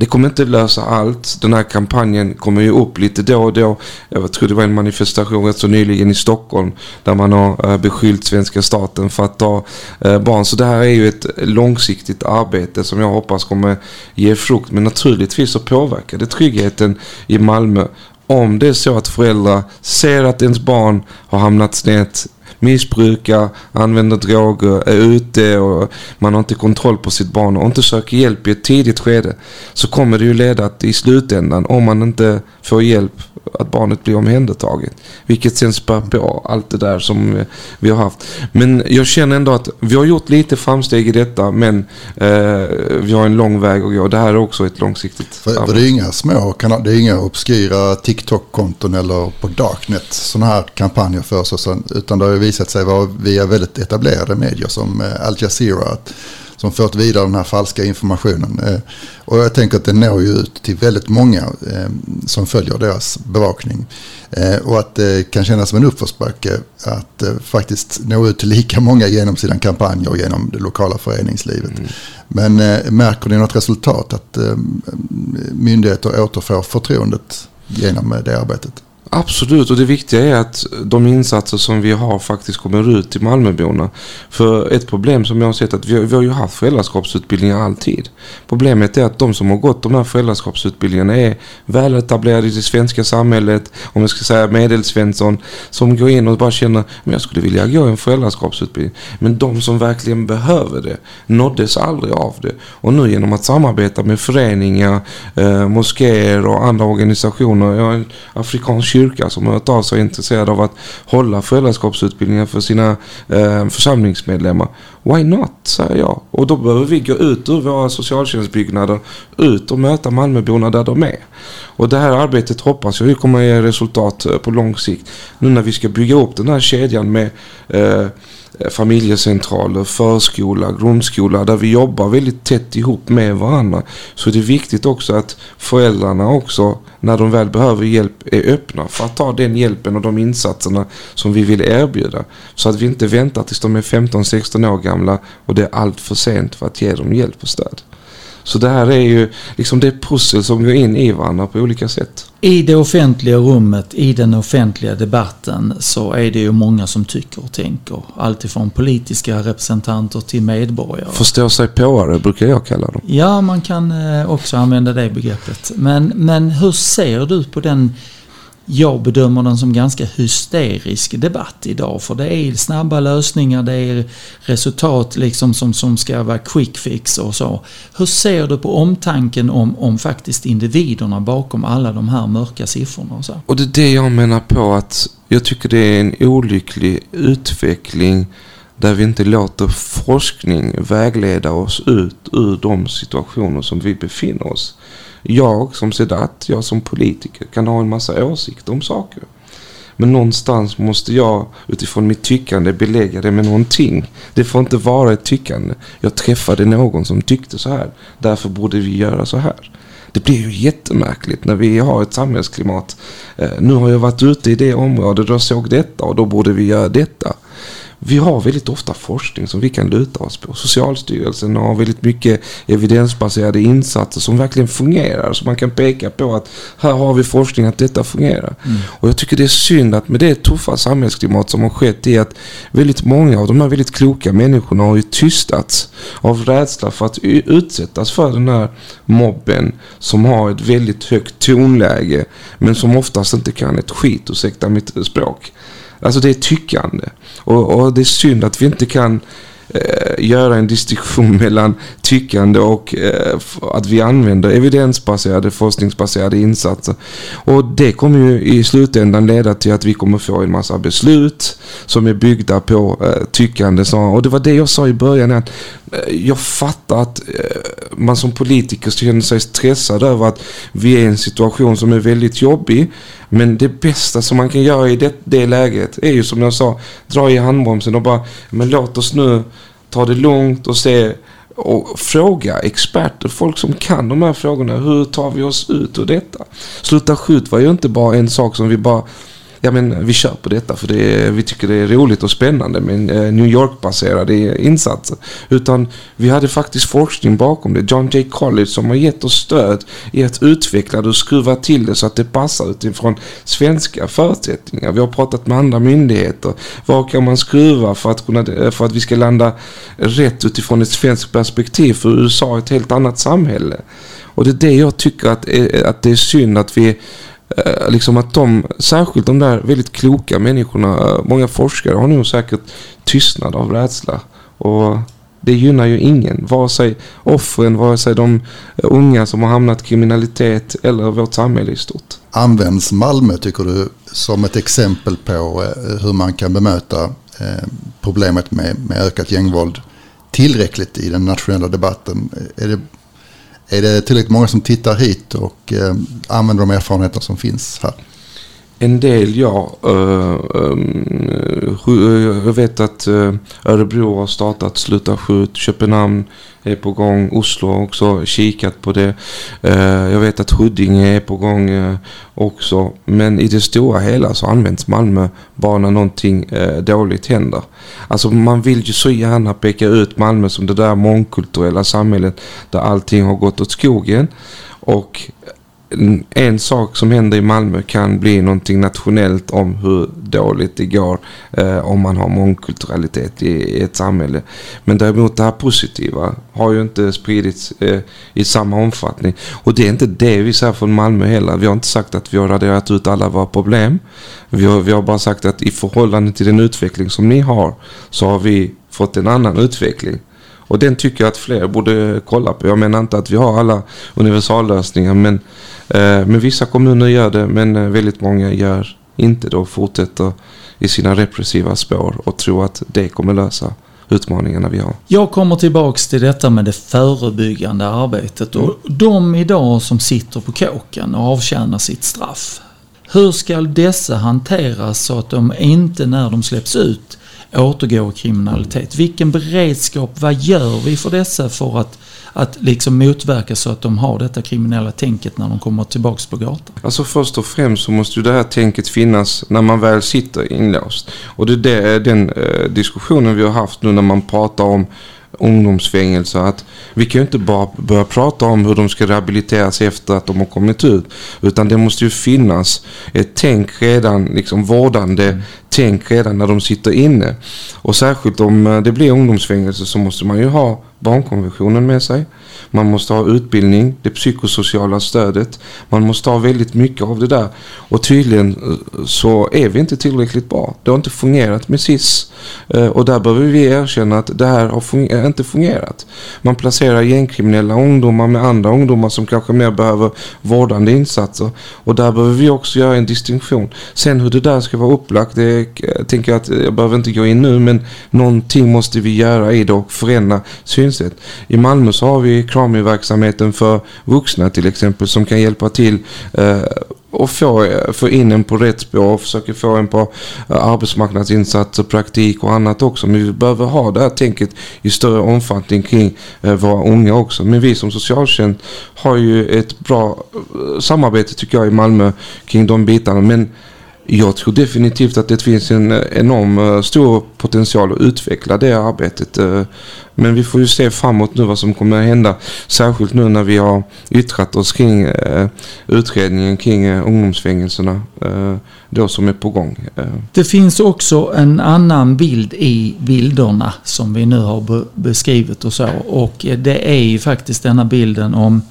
det kommer inte lösa allt. Den här kampanjen kommer ju upp lite då och då. Jag tror det var en manifestation rätt så nyligen i Stockholm där man har eh, beskyllt svenska staten för att ta eh, barn. Så det här är ju ett långsiktigt arbete som jag hoppas kommer ge frukt. Men naturligtvis så påverkar det tryggheten i Malmö om det är så att föräldrar ser att ens barn har hamnat snett missbrukar, använder droger, är ute och man har inte kontroll på sitt barn och inte söker hjälp i ett tidigt skede så kommer det ju leda att i slutändan om man inte får hjälp att barnet blir omhändertaget. Vilket sen spär på allt det där som vi har haft. Men jag känner ändå att vi har gjort lite framsteg i detta men eh, vi har en lång väg att gå. Det här är också ett långsiktigt för, för det är inga små det är inga obskyra TikTok-konton eller på Darknet sådana här kampanjer förs utan det har ju visat sig vara via väldigt etablerade medier som eh, Al Jazeera som fört vidare den här falska informationen. Eh, och jag tänker att det når ju ut till väldigt många eh, som följer deras bevakning. Eh, och att det kan kännas som en uppförsbacke att faktiskt nå ut till lika många genom sina kampanjer och genom det lokala föreningslivet. Mm. Men märker ni något resultat att myndigheter återfår förtroendet genom det arbetet? Absolut, och det viktiga är att de insatser som vi har faktiskt kommer ut till Malmöborna. För ett problem som jag har sett är att vi har, vi har ju haft föräldraskapsutbildningar alltid. Problemet är att de som har gått de här föräldraskapsutbildningarna är väletablerade i det svenska samhället, om jag ska säga medelsvensson, som går in och bara känner att jag skulle vilja gå en föräldraskapsutbildning. Men de som verkligen behöver det nåddes aldrig av det. Och nu genom att samarbeta med föreningar, eh, moskéer och andra organisationer, jag är en afrikansk kyrka som har hört av sig och är intresserad av att hålla föräldraskapsutbildningar för sina eh, församlingsmedlemmar. Why not, säger jag. Och då behöver vi gå ut ur våra socialtjänstbyggnader, ut och möta Malmöborna där de är. Och det här arbetet hoppas jag kommer att ge resultat eh, på lång sikt. Nu när vi ska bygga upp den här kedjan med eh, Eh, familjecentraler, förskola, grundskola där vi jobbar väldigt tätt ihop med varandra så är det viktigt också att föräldrarna också när de väl behöver hjälp är öppna för att ta den hjälpen och de insatserna som vi vill erbjuda. Så att vi inte väntar tills de är 15-16 år gamla och det är allt för sent för att ge dem hjälp och stöd. Så det här är ju liksom det pussel som går in i varandra på olika sätt. I det offentliga rummet, i den offentliga debatten så är det ju många som tycker och tänker. Alltifrån politiska representanter till medborgare. Förstå sig påare brukar jag kalla dem. Ja, man kan eh, också använda det begreppet. Men, men hur ser du på den jag bedömer den som ganska hysterisk debatt idag. För det är snabba lösningar, det är resultat liksom som, som ska vara quick fix och så. Hur ser du på omtanken om, om faktiskt individerna bakom alla de här mörka siffrorna? Och, så? och det är det jag menar på att jag tycker det är en olycklig utveckling där vi inte låter forskning vägleda oss ut ur de situationer som vi befinner oss jag som Sedat, jag som politiker kan ha en massa åsikter om saker. Men någonstans måste jag utifrån mitt tyckande belägga det med någonting. Det får inte vara ett tyckande. Jag träffade någon som tyckte så här. Därför borde vi göra så här. Det blir ju jättemärkligt när vi har ett samhällsklimat. Eh, nu har jag varit ute i det området och såg detta och då borde vi göra detta vi har väldigt ofta forskning som vi kan luta oss på. Socialstyrelsen har väldigt mycket evidensbaserade insatser som verkligen fungerar. Så man kan peka på att här har vi forskning att detta fungerar. Mm. Och jag tycker det är synd att med det tuffa samhällsklimat som har skett i att väldigt många av de här väldigt kloka människorna har ju tystats av rädsla för att utsättas för den här mobben som har ett väldigt högt tonläge men som oftast inte kan ett skit, ursäkta mitt språk. Alltså det är tyckande. Och, och det är synd att vi inte kan eh, göra en distinktion [LAUGHS] mellan tyckande och eh, att vi använder evidensbaserade, forskningsbaserade insatser. Och det kommer ju i slutändan leda till att vi kommer få en massa beslut som är byggda på eh, tyckande. Och det var det jag sa i början. Att, eh, jag fattar att eh, man som politiker känner sig stressad över att vi är i en situation som är väldigt jobbig. Men det bästa som man kan göra i det, det läget är ju som jag sa, dra i handbromsen och bara, men låt oss nu ta det lugnt och se och fråga experter, folk som kan de här frågorna. Hur tar vi oss ut ur detta? Sluta skjut var ju inte bara en sak som vi bara ja men vi kör på detta för det är, vi tycker det är roligt och spännande med eh, New York-baserade insatser. Utan vi hade faktiskt forskning bakom det. John J. College som har gett oss stöd i att utveckla det och skruva till det så att det passar utifrån svenska förutsättningar. Vi har pratat med andra myndigheter. Vad kan man skruva för att, kunna, eh, för att vi ska landa rätt utifrån ett svenskt perspektiv? För USA är ett helt annat samhälle. Och det är det jag tycker att, eh, att det är synd att vi Eh, liksom att de, särskilt de där väldigt kloka människorna, eh, många forskare har nog säkert tystnad av rädsla. Och det gynnar ju ingen, vare sig offren, vare sig de eh, unga som har hamnat i kriminalitet eller vårt samhälle i stort. Används Malmö, tycker du, som ett exempel på hur man kan bemöta problemet med, med ökat gängvåld tillräckligt i den nationella debatten? Är det är det tillräckligt många som tittar hit och eh, använder de erfarenheter som finns här? En del ja. Uh, um, jag vet att uh, Örebro har startat Sluta skjut. Köpenhamn är på gång. Oslo har också kikat på det. Uh, jag vet att Huddinge är på gång uh, också. Men i det stora hela så används Malmö bara när någonting dåligt händer. Alltså man vill ju så gärna peka ut Malmö som det där mångkulturella samhället där allting har gått åt skogen. Och en sak som händer i Malmö kan bli någonting nationellt om hur dåligt det går eh, om man har mångkulturalitet i, i, ett samhälle. Men däremot det här positiva har ju inte spridits eh, i samma omfattning. Och det är inte det vi säger från Malmö heller. Vi har inte sagt att vi har raderat ut alla våra problem. Vi har, vi har bara sagt att i förhållande till den utveckling som ni har så har vi fått en annan utveckling. Och den tycker jag att fler borde kolla på. Jag menar inte att vi har alla universallösningar men, eh, men vissa kommuner gör det men eh, väldigt många gör inte då fortsätter i sina repressiva spår och tror att det kommer lösa utmaningarna vi har. Jag kommer tillbaks till detta med det förebyggande arbetet och mm. de idag som sitter på kåken och avtjänar sitt straff. Hur ska dessa hanteras så att de inte när de släpps ut återgå i kriminalitet. Vilken beredskap, vad gör vi för dessa för att, att liksom motverka så att de har detta kriminella tänket när de kommer tillbaks på gatan? Alltså först och främst så måste ju det här tänket finnas när man väl sitter inlåst. Och det är den eh, diskussionen vi har haft nu när man pratar om ungdomsfängelse. Att vi kan ju inte bara börja prata om hur de ska rehabiliteras efter att de har kommit ut. Utan det måste ju finnas ett tänk redan, liksom vårdande mm. tänk redan när de sitter inne. Och särskilt om eh, det blir ungdomsfängelse så måste man ju ha barnkonventionen med sig. Man måste ha utbildning, det psykosociala stödet. Man måste ha väldigt mycket av det där. Och tydligen eh, så är vi inte tillräckligt bra. Det har inte fungerat med SIS. Eh, och där behöver vi erkänna att det här har funger eh, inte fungerat. Man placerar gängkriminella ungdomar med andra ungdomar som kanske mer behöver vårdande insatser. Och där behöver vi också göra en distinktion. Sen hur det där ska vara upplagt, det jag tänker att jag behöver inte gå in nu. Men någonting måste vi göra i det och förändra synsätt. I Malmö så har vi Krami-verksamheten för vuxna till exempel som kan hjälpa till eh, och få, eh, få in en på rätt spår och försöka få en på eh, arbetsmarknadsinsatser, praktik och annat också. Men vi behöver ha det här tänket i större omfattning kring eh, våra unga också. Men vi som socialtjänst har ju ett bra eh, samarbete tycker jag i Malmö kring de bitarna. Men jag tror definitivt att det finns en eh, enorm eh, stor potential att utveckla det arbetet. Eh, men vi får ju se framåt nu vad som kommer att hända. Särskilt nu när vi har yttrat oss kring utredningen kring ungdomsfängelserna då som är på gång. Det finns också en annan bild i bilderna som vi nu har beskrivit och så. Och det är ju faktiskt denna bilden om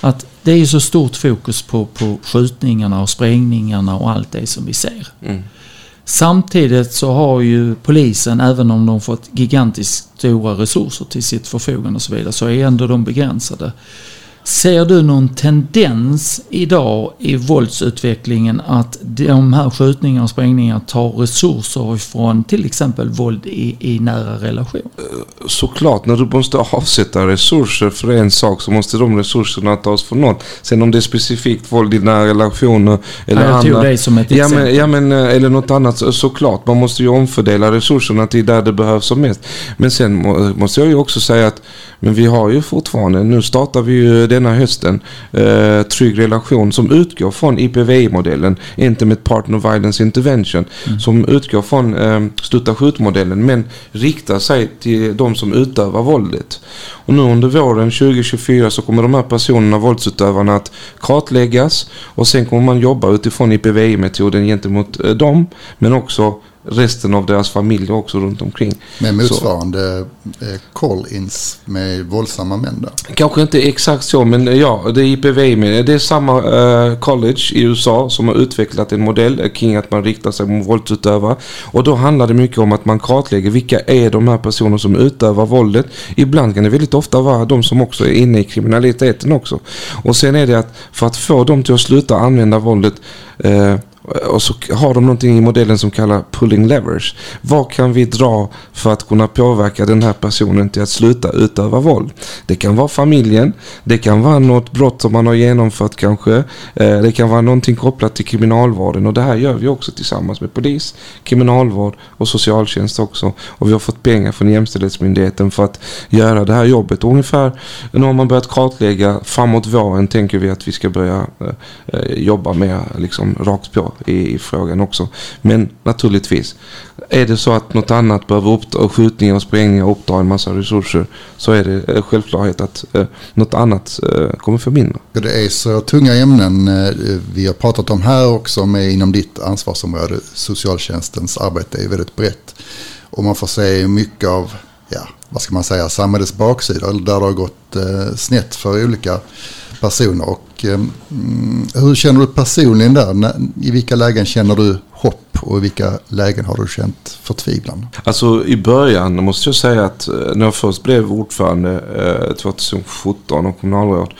att det är ju så stort fokus på, på skjutningarna och sprängningarna och allt det som vi ser. Mm. Samtidigt så har ju polisen, även om de fått gigantiskt stora resurser till sitt förfogande och så vidare, så är ändå de begränsade. Ser du någon tendens idag i våldsutvecklingen att de här skjutningarna och sprängningarna tar resurser från till exempel våld i, i nära relation? Eh, såklart, när du måste avsätta resurser för en sak så måste de resurserna tas från något. Sen om det är specifikt våld i nära relationer eller ja, jag andra. tog dig som ett ja, Men, ja, men, eh, eller något annat. Såklart, man måste ju omfördela resurserna till där det behövs som mest. Men sen måste jag ju också säga att men vi har ju fortfarande, nu startar vi ju denna hösten, eh, Trygg relation som utgår från IPVI-modellen, Intimate Partner Violence Intervention, mm. som utgår från eh, Slutta skjut-modellen men riktar sig till de som utövar våldet. Och nu under våren 2024 så kommer de här personerna, våldsutövarna, att kartläggas och sen kommer man jobba utifrån IPVI-metoden gentemot eh, dem men också resten av deras familj också runt omkring. Med motsvarande. Eh, call-ins med våldsamma män där? Kanske inte exakt så men ja, det är IPV med. Det är samma uh, college i USA som har utvecklat en modell kring att man riktar sig mot våldsutövare. Och då handlar det mycket om att man kartlägger vilka är de här personerna som utövar våldet. Ibland kan det väldigt ofta vara de som också är inne i kriminaliteten också. Och sen är det att för att få dem till att sluta använda våldet uh, och så har de någonting i modellen som kallas pulling levers. Vad kan vi dra för att kunna påverka den här personen till att sluta utöva våld? Det kan vara familjen, det kan vara något brott som man har genomfört kanske. Eh, det kan vara någonting kopplat till kriminalvården och det här gör vi också tillsammans med polis, kriminalvård och socialtjänst också. Och vi har fått pengar från Jämställdhetsmyndigheten för att göra det här jobbet. ungefär, nu har man börjat kartlägga, framåt våren tänker vi att vi ska börja eh, eh, jobba med liksom rakt på i, i frågan också. Men naturligtvis, är det så att något annat behöver uppta, skjutningar och sprängningar upptar en massa resurser så är det eh, självklarhet att eh, något annat eh, kommer för mindre. Det är så tunga ämnen eh, vi har pratat om här också med inom ditt ansvarsområde. Socialtjänstens arbete är väldigt brett. Och man får se mycket av, ja, vad ska man säga, samhällets baksida. Där det har gått eh, snett för olika personer. Och, eh, mm, hur känner du personligen där? I vilka lägen känner du hopp och i vilka lägen har du känt förtvivlan? Alltså i början måste jag säga att eh, när jag först blev ordförande eh, 2017 och kommunalråd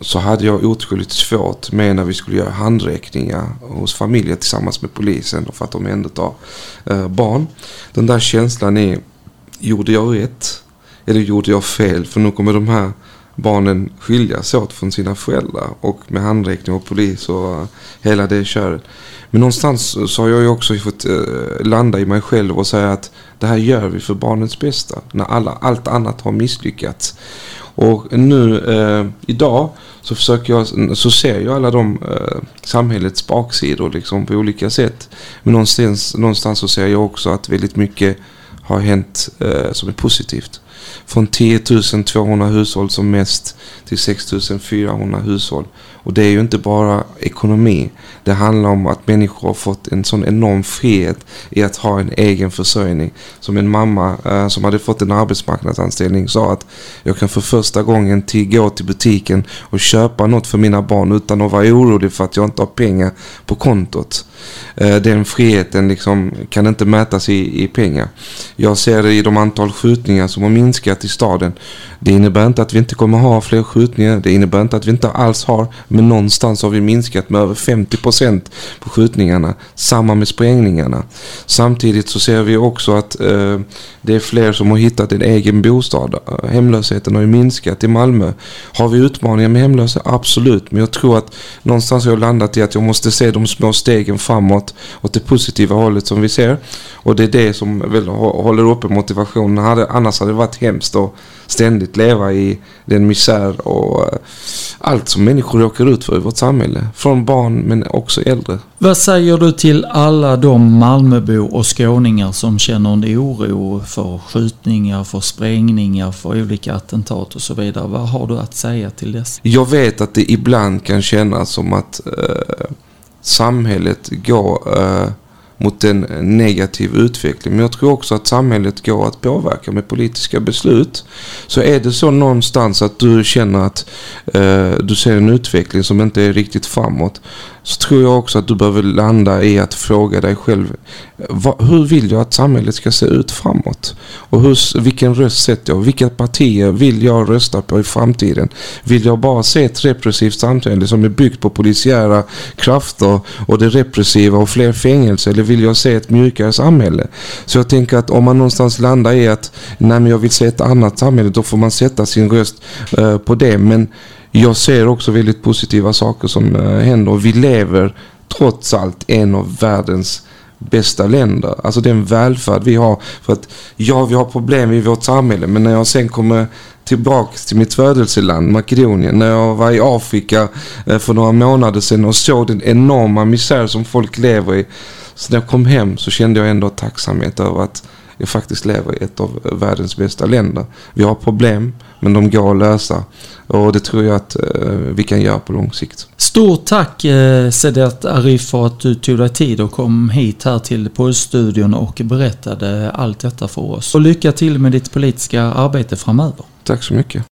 så hade jag otroligt svårt med när vi skulle göra handräckningar hos familjer tillsammans med polisen för att omhänderta eh, barn. Den där känslan är, gjorde jag rätt? Eller gjorde jag fel? För nu kommer de här barnen skiljas åt från sina föräldrar och med handräckning och polis och hela det köret. Men någonstans så har jag ju också fått eh, landa i mig själv och säga att det här gör vi för barnets bästa. När alla, allt annat har misslyckats. Och nu eh, idag så försöker jag, så ser jag alla de eh, samhällets baksidor liksom på olika sätt. Men någonstans, någonstans så ser jag också att väldigt mycket har hänt eh, som är positivt. Från 10 200 hushåll som mest till 6 400 hushåll. Och det är ju inte bara ekonomi. Det handlar om att människor har fått en sån enorm frihet i att ha en egen försörjning. Som en mamma eh, som hade fått en arbetsmarknadsanställning sa att jag kan för första gången till, gå till butiken och köpa något för mina barn utan att vara orolig för att jag inte har pengar på kontot. Eh, den friheten liksom kan inte mätas i, i pengar. Jag ser det i de antal skjutningar som har minskat i staden. Det innebär inte att vi inte kommer ha fler skjutningar. Det innebär inte att vi inte alls har. Men någonstans har vi minskat med över 50% på skjutningarna. Samma med sprängningarna. Samtidigt så ser vi också att eh, det är fler som har hittat en egen bostad. Hemlösheten har ju minskat i Malmö. Har vi utmaningar med hemlösa? Absolut. Men jag tror att någonstans har jag landat i att jag måste se de små stegen framåt åt det positiva hållet som vi ser. Och det är det som väl håller uppe motivationen. Annars hade det varit hemskt att ständigt leva i den misär och eh, allt som människor råkar ut för i vårt samhälle. Från barn men också äldre. Vad säger du till alla de Malmöbor och skåningar som känner en oro för skjutningar, för sprängningar, för olika attentat och så vidare? Vad har du att säga till dess? Jag vet att det ibland kan kännas som att eh, samhället går eh, mot en negativ utveckling. Men jag tror också att samhället går att påverka med politiska beslut. Så är det så någonstans att du känner att eh, du ser en utveckling som inte är riktigt framåt så tror jag också att du behöver landa i att fråga dig själv vad, hur vill jag att samhället ska se ut framåt? Och hur, vilken röst sätter jag? Vilka partier vill jag rösta på i framtiden? Vill jag bara se ett repressivt samhälle som är byggt på polisiära krafter och det repressiva och fler fängelser? Eller vill jag se ett mjukare samhälle? Så jag tänker att om man någonstans landar i att nej men jag vill se ett annat samhälle då får man sätta sin röst eh, på det. Men jag ser också väldigt positiva saker som eh, händer. Vi lever trots allt en av världens bästa länder. Alltså den välfärd vi har. För att ja, vi har problem i vårt samhälle. Men när jag sen kommer tillbaka till mitt födelseland, Makedonien. När jag var i Afrika eh, för några månader sedan och såg den enorma misär som folk lever i. Så när jag kom hem så kände jag ändå tacksamhet över att jag faktiskt lever i ett av världens bästa länder. Vi har problem, men de går att lösa. Och det tror jag att eh, vi kan göra på lång sikt. Stort tack eh, Sedat Arif för att du tog dig tid och kom hit här till poddstudion och berättade allt detta för oss. Och lycka till med ditt politiska arbete framöver. Tack så mycket.